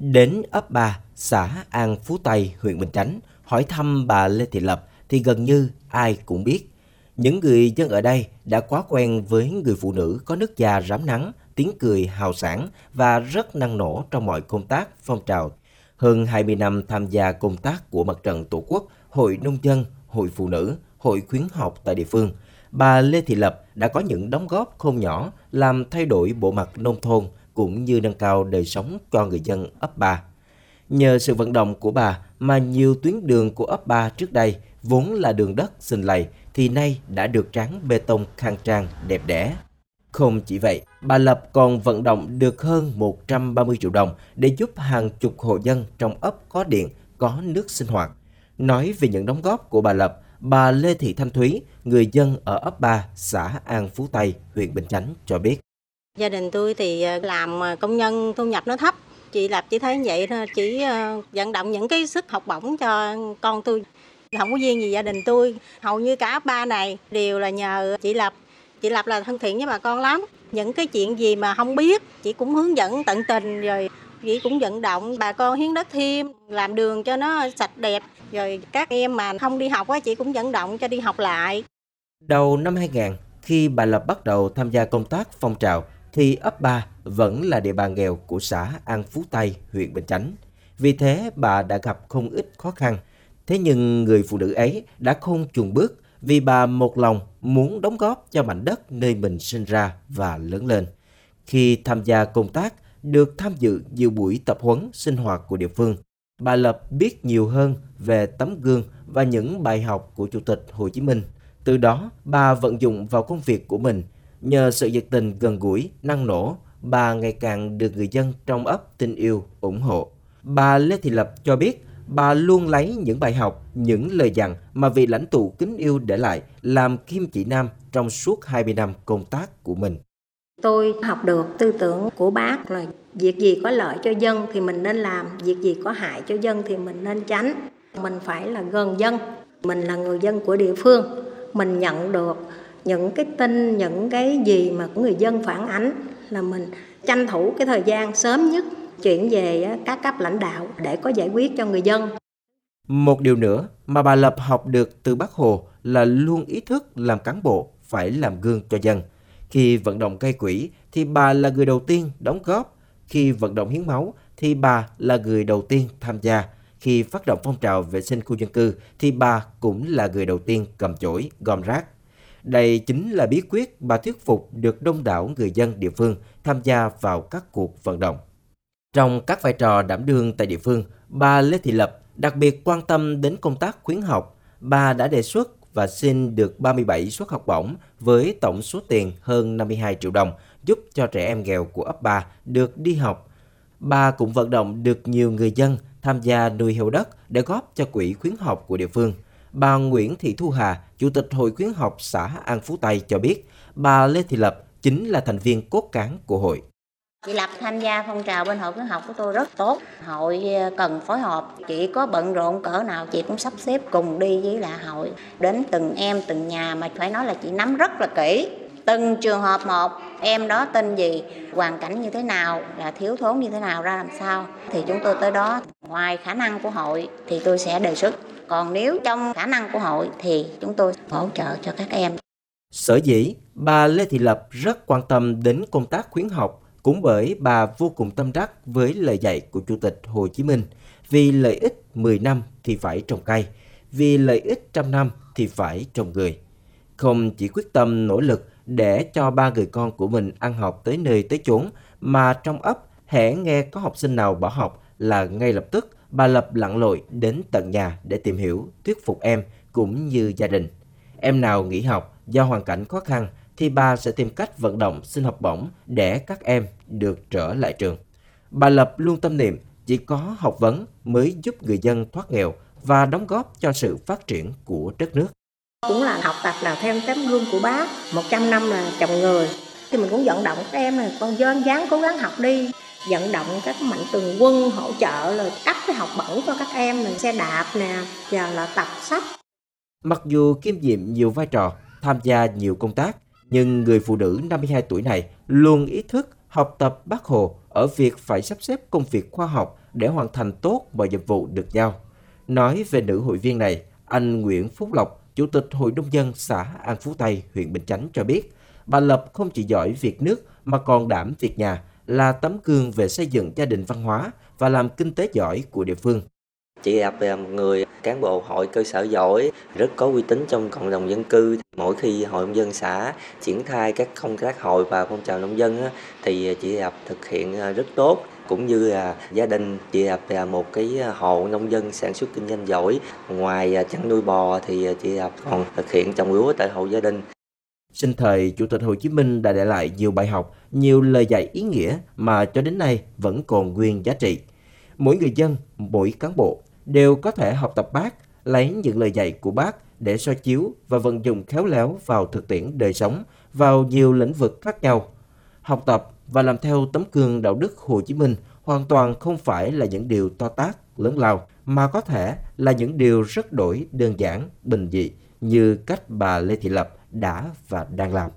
Đến ấp 3, xã An Phú Tây, huyện Bình Chánh, hỏi thăm bà Lê Thị Lập thì gần như ai cũng biết. Những người dân ở đây đã quá quen với người phụ nữ có nước da rám nắng, tiếng cười hào sảng và rất năng nổ trong mọi công tác phong trào. Hơn 20 năm tham gia công tác của Mặt trận Tổ quốc, Hội Nông dân, Hội Phụ nữ, Hội khuyến học tại địa phương, bà Lê Thị Lập đã có những đóng góp không nhỏ làm thay đổi bộ mặt nông thôn cũng như nâng cao đời sống cho người dân ấp 3. Nhờ sự vận động của bà mà nhiều tuyến đường của ấp 3 trước đây vốn là đường đất xình lầy thì nay đã được tráng bê tông khang trang đẹp đẽ. Không chỉ vậy, bà Lập còn vận động được hơn 130 triệu đồng để giúp hàng chục hộ dân trong ấp có điện, có nước sinh hoạt. Nói về những đóng góp của bà Lập, bà Lê Thị Thanh Thúy, người dân ở ấp 3, xã An Phú Tây, huyện Bình Chánh cho biết. Gia đình tôi thì ờ, làm ờ, công nhân thu nhập nó thấp. Chị Lập chỉ thấy vậy thôi, chỉ ờ, vận động những cái sức học bổng cho con tôi. Không có riêng gì gia đình tôi, hầu như cả ba này đều là nhờ chị Lập. Chị Lập là thân thiện với bà con lắm. Những cái chuyện gì mà không biết, chị cũng hướng dẫn tận tình rồi chị cũng vận động bà con hiến đất thêm, làm đường cho nó sạch đẹp. Rồi các em mà không đi học á, chị cũng vận động cho đi học lại. Đầu năm 2000, khi bà Lập bắt đầu tham gia công tác phong trào, thì ấp 3 vẫn là địa bàn nghèo của xã An Phú Tây, huyện Bình Chánh. Vì thế bà đã gặp không ít khó khăn. Thế nhưng người phụ nữ ấy đã không chùn bước vì bà một lòng muốn đóng góp cho mảnh đất nơi mình sinh ra và lớn lên. Khi tham gia công tác, được tham dự nhiều buổi tập huấn sinh hoạt của địa phương, bà Lập biết nhiều hơn về tấm gương và những bài học của Chủ tịch Hồ Chí Minh. Từ đó, bà vận dụng vào công việc của mình – Nhờ sự nhiệt tình gần gũi, năng nổ, bà ngày càng được người dân trong ấp tin yêu, ủng hộ. Bà Lê Thị Lập cho biết, bà luôn lấy những bài học, những lời dặn mà vị lãnh tụ kính yêu để lại làm kim chỉ nam trong suốt 20 năm công tác của mình. Tôi học được tư tưởng của bác là việc gì có lợi cho dân thì mình nên làm, việc gì có hại cho dân thì mình nên tránh. Mình phải là gần dân, mình là người dân của địa phương, mình nhận được những cái tin những cái gì mà của người dân phản ánh là mình tranh thủ cái thời gian sớm nhất chuyển về các cấp lãnh đạo để có giải quyết cho người dân. Một điều nữa mà bà Lập học được từ Bác Hồ là luôn ý thức làm cán bộ phải làm gương cho dân. Khi vận động gây quỹ thì bà là người đầu tiên đóng góp. Khi vận động hiến máu thì bà là người đầu tiên tham gia. Khi phát động phong trào vệ sinh khu dân cư thì bà cũng là người đầu tiên cầm chổi, gom rác. Đây chính là bí quyết bà thuyết phục được đông đảo người dân địa phương tham gia vào các cuộc vận động. Trong các vai trò đảm đương tại địa phương, bà Lê Thị Lập đặc biệt quan tâm đến công tác khuyến học. Bà đã đề xuất và xin được 37 suất học bổng với tổng số tiền hơn 52 triệu đồng giúp cho trẻ em nghèo của ấp 3 được đi học. Bà cũng vận động được nhiều người dân tham gia nuôi heo đất để góp cho quỹ khuyến học của địa phương – Bà Nguyễn Thị Thu Hà, Chủ tịch Hội khuyến học xã An Phú Tây cho biết, bà Lê Thị Lập chính là thành viên cốt cán của hội. Chị Lập tham gia phong trào bên hội khuyến học của tôi rất tốt. Hội cần phối hợp, chị có bận rộn cỡ nào chị cũng sắp xếp cùng đi với lại hội. Đến từng em, từng nhà mà phải nói là chị nắm rất là kỹ. Từng trường hợp một, em đó tên gì, hoàn cảnh như thế nào, là thiếu thốn như thế nào ra làm sao. Thì chúng tôi tới đó, ngoài khả năng của hội thì tôi sẽ đề xuất còn nếu trong khả năng của hội thì chúng tôi hỗ trợ cho các em. Sở dĩ, bà Lê Thị Lập rất quan tâm đến công tác khuyến học cũng bởi bà vô cùng tâm đắc với lời dạy của Chủ tịch Hồ Chí Minh vì lợi ích 10 năm thì phải trồng cây, vì lợi ích trăm năm thì phải trồng người. Không chỉ quyết tâm nỗ lực để cho ba người con của mình ăn học tới nơi tới chốn, mà trong ấp hễ nghe có học sinh nào bỏ học là ngay lập tức bà Lập lặn lội đến tận nhà để tìm hiểu, thuyết phục em cũng như gia đình. Em nào nghỉ học do hoàn cảnh khó khăn thì bà sẽ tìm cách vận động xin học bổng để các em được trở lại trường. Bà Lập luôn tâm niệm chỉ có học vấn mới giúp người dân thoát nghèo và đóng góp cho sự phát triển của đất nước. Cũng là học tập là theo tấm gương của bác, 100 năm là chồng người. Thì mình cũng vận động các em là con dân dáng cố gắng học đi vận động các mạnh thường quân hỗ trợ là cấp cái học bổng cho các em là xe đạp nè và là tập sách mặc dù kiêm nhiệm nhiều vai trò tham gia nhiều công tác nhưng người phụ nữ 52 tuổi này luôn ý thức học tập bác Hồ ở việc phải sắp xếp công việc khoa học để hoàn thành tốt mọi nhiệm vụ được giao. Nói về nữ hội viên này, anh Nguyễn Phúc Lộc, Chủ tịch Hội nông dân xã An Phú Tây, huyện Bình Chánh cho biết, bà Lập không chỉ giỏi việc nước mà còn đảm việc nhà, là tấm gương về xây dựng gia đình văn hóa và làm kinh tế giỏi của địa phương. Chị Ập là một người cán bộ hội cơ sở giỏi, rất có uy tín trong cộng đồng dân cư. Mỗi khi hội nông dân xã triển khai các công tác hội và phong trào nông dân thì chị Ập thực hiện à, rất tốt cũng như là gia đình chị Ập là một cái hộ nông dân sản xuất kinh doanh giỏi. Ngoài à, chăn nuôi bò thì à, chị Ập còn thực hiện trồng lúa tại hộ gia đình. Sinh thời, Chủ tịch Hồ Chí Minh đã để lại nhiều bài học, nhiều lời dạy ý nghĩa mà cho đến nay vẫn còn nguyên giá trị. Mỗi người dân, mỗi cán bộ đều có thể học tập bác, lấy những lời dạy của bác để soi chiếu và vận dụng khéo léo vào thực tiễn đời sống, vào nhiều lĩnh vực khác nhau. Học tập và làm theo tấm gương đạo đức Hồ Chí Minh hoàn toàn không phải là những điều to tát, lớn lao, mà có thể là những điều rất đổi đơn giản, bình dị như cách bà Lê Thị Lập đã và đang làm.